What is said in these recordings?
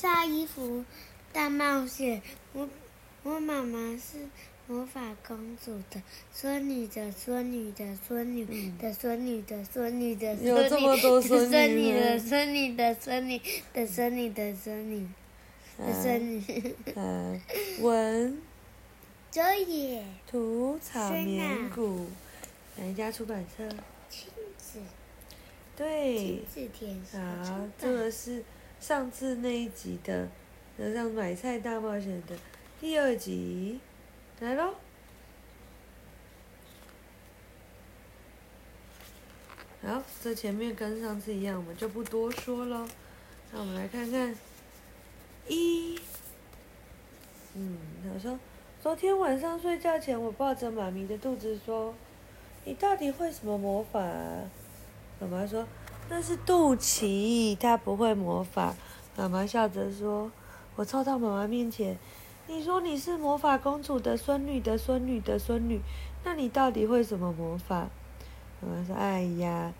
晒衣服、大冒险。我我妈妈是魔法公主的孙女的孙女的孙女的孙女的孙女的孙女的孙女孙女的孙女的孙女的孙女的孙女的孙女。文，泽野，图草棉谷，哪一家出版社？亲子。对，好，这个是。上次那一集的，那让买菜大冒险的第二集，来喽。好，这前面跟上次一样，我们就不多说了。那我们来看看一，嗯，他说，昨天晚上睡觉前，我抱着妈咪的肚子说。你到底会什么魔法啊？妈妈说：“那是肚脐，他不会魔法。”妈妈笑着说：“我凑到妈妈面前，你说你是魔法公主的孙女的孙女的孙女，那你到底会什么魔法？”妈妈说：“哎呀，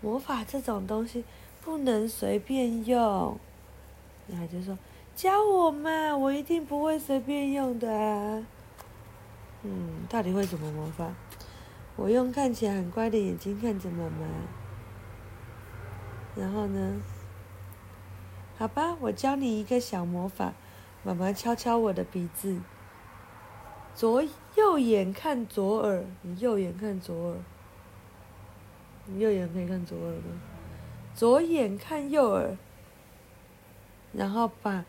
魔法这种东西不能随便用。”女孩就说：“教我嘛，我一定不会随便用的啊。”嗯，到底会什么魔法？我用看起来很乖的眼睛看着妈妈，然后呢？好吧，我教你一个小魔法。妈妈敲敲我的鼻子，左右眼看左耳，你右眼看左耳，你右眼可以看左耳吗？左眼看右耳，然后把，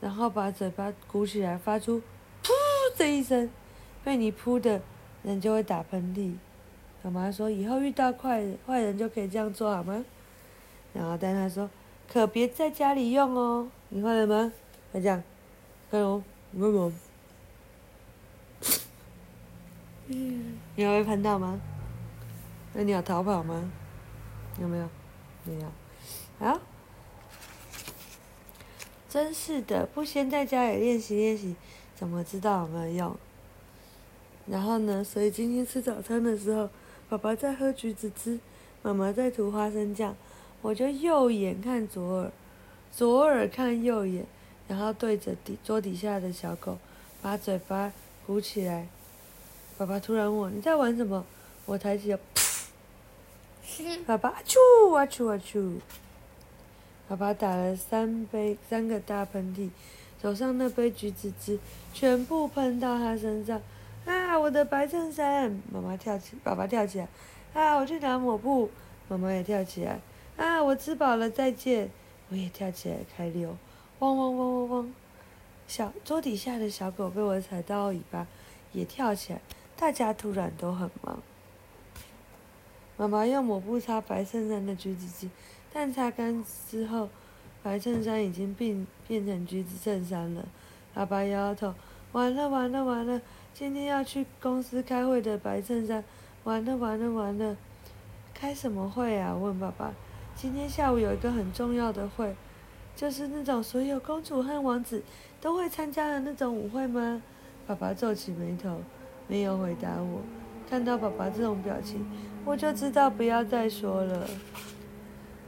然后把嘴巴鼓起来，发出“噗”的一声，被你噗的。人就会打喷嚏，妈妈说以后遇到坏坏人就可以这样做好吗？然后但他说，可别在家里用哦。你会了吗？他这样，看哦，你会吗？嗯。你还会喷到吗？那你要逃跑吗？有没有？没有。啊。真是的，不先在家里练习练习，怎么知道有没有用？然后呢？所以今天吃早餐的时候，爸爸在喝橘子汁，妈妈在涂花生酱，我就右眼看左耳，左耳看右眼，然后对着底桌底下的小狗，把嘴巴鼓起来。爸爸突然问我：“你在玩什么？”我抬起了，爸爸啊啾啊啾啊啾，爸爸打了三杯三个大喷嚏，手上那杯橘子汁全部喷到他身上。啊！我的白衬衫，妈妈跳起，爸爸跳起来。啊！我去拿抹布，妈妈也跳起来。啊！我吃饱了，再见。我也跳起来开溜，汪汪汪汪汪。小桌底下的小狗被我踩到尾巴，也跳起来。大家突然都很忙。妈妈用抹布擦白衬衫的橘子汁，但擦干之后，白衬衫已经变变成橘子衬衫了。爸爸摇摇头，完了完了完了。今天要去公司开会的白衬衫，完了完了完了，开什么会啊？问爸爸。今天下午有一个很重要的会，就是那种所有公主和王子都会参加的那种舞会吗？爸爸皱起眉头，没有回答我。看到爸爸这种表情，我就知道不要再说了。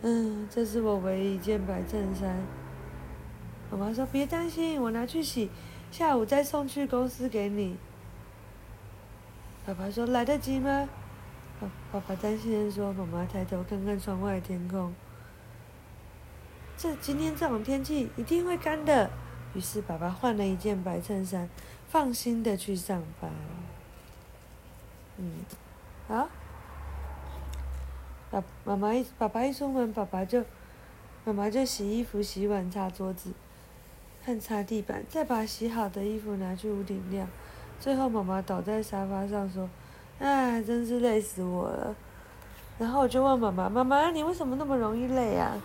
嗯，这是我唯一一件白衬衫。妈妈说：“别担心，我拿去洗，下午再送去公司给你。”爸爸说：“来得及吗？”爸爸担心地说：“妈妈抬头看看窗外天空，这今天这种天气一定会干的。”于是爸爸换了一件白衬衫，放心的去上班。嗯，好。爸妈妈一爸爸一出门，爸爸就妈妈就洗衣服、洗碗、擦桌子，和擦地板，再把洗好的衣服拿去屋顶晾。最后，妈妈倒在沙发上说：“哎，真是累死我了。”然后我就问妈妈：“妈妈，你为什么那么容易累啊？”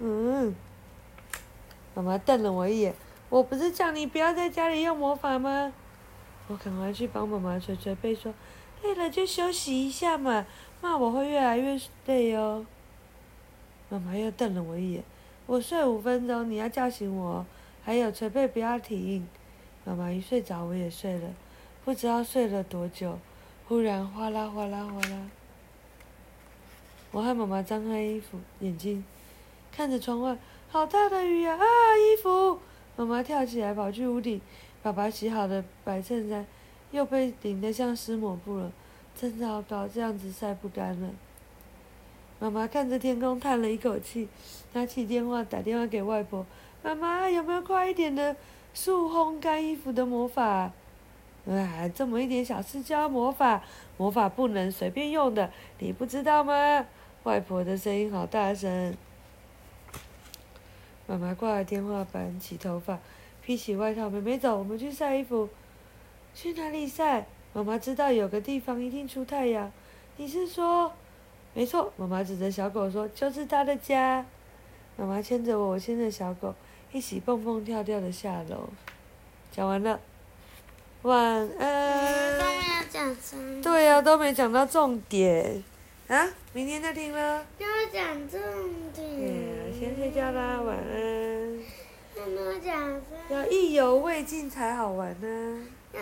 嗯，妈妈瞪了我一眼：“我不是叫你不要在家里用魔法吗？”我赶快去帮妈妈捶捶背说：“累了就休息一下嘛，那我会越来越累哦。”妈妈又瞪了我一眼：“我睡五分钟，你要叫醒我，还有捶背不要停。”妈妈一睡着，我也睡了，不知道睡了多久。忽然哗啦哗啦哗啦，我和妈妈张开衣服眼睛，看着窗外，好大的雨呀！啊，衣服！妈妈跳起来跑去屋顶，爸爸洗好的白衬衫又被淋得像湿抹布了，真糟糕，这样子晒不干了。妈妈看着天空，叹了一口气，拿起电话打电话给外婆：“妈妈，有没有快一点的速烘干衣服的魔法？”啊，这么一点小事就要魔法？魔法不能随便用的，你不知道吗？外婆的声音好大声。妈妈挂了电话，板起头发，披起外套。妹妹走，我们去晒衣服。去哪里晒？妈妈知道有个地方一定出太阳。你是说？没错，妈妈指着小狗说：“就是它的家。”妈妈牵着我，我牵着小狗，一起蹦蹦跳跳的下楼。讲完了，晚安。都没有讲重。对呀、啊，都没讲到重点。啊，明天再听了。要讲重点。嗯，先睡觉啦，晚安。还没有讲。要意犹未尽才好玩呢、啊。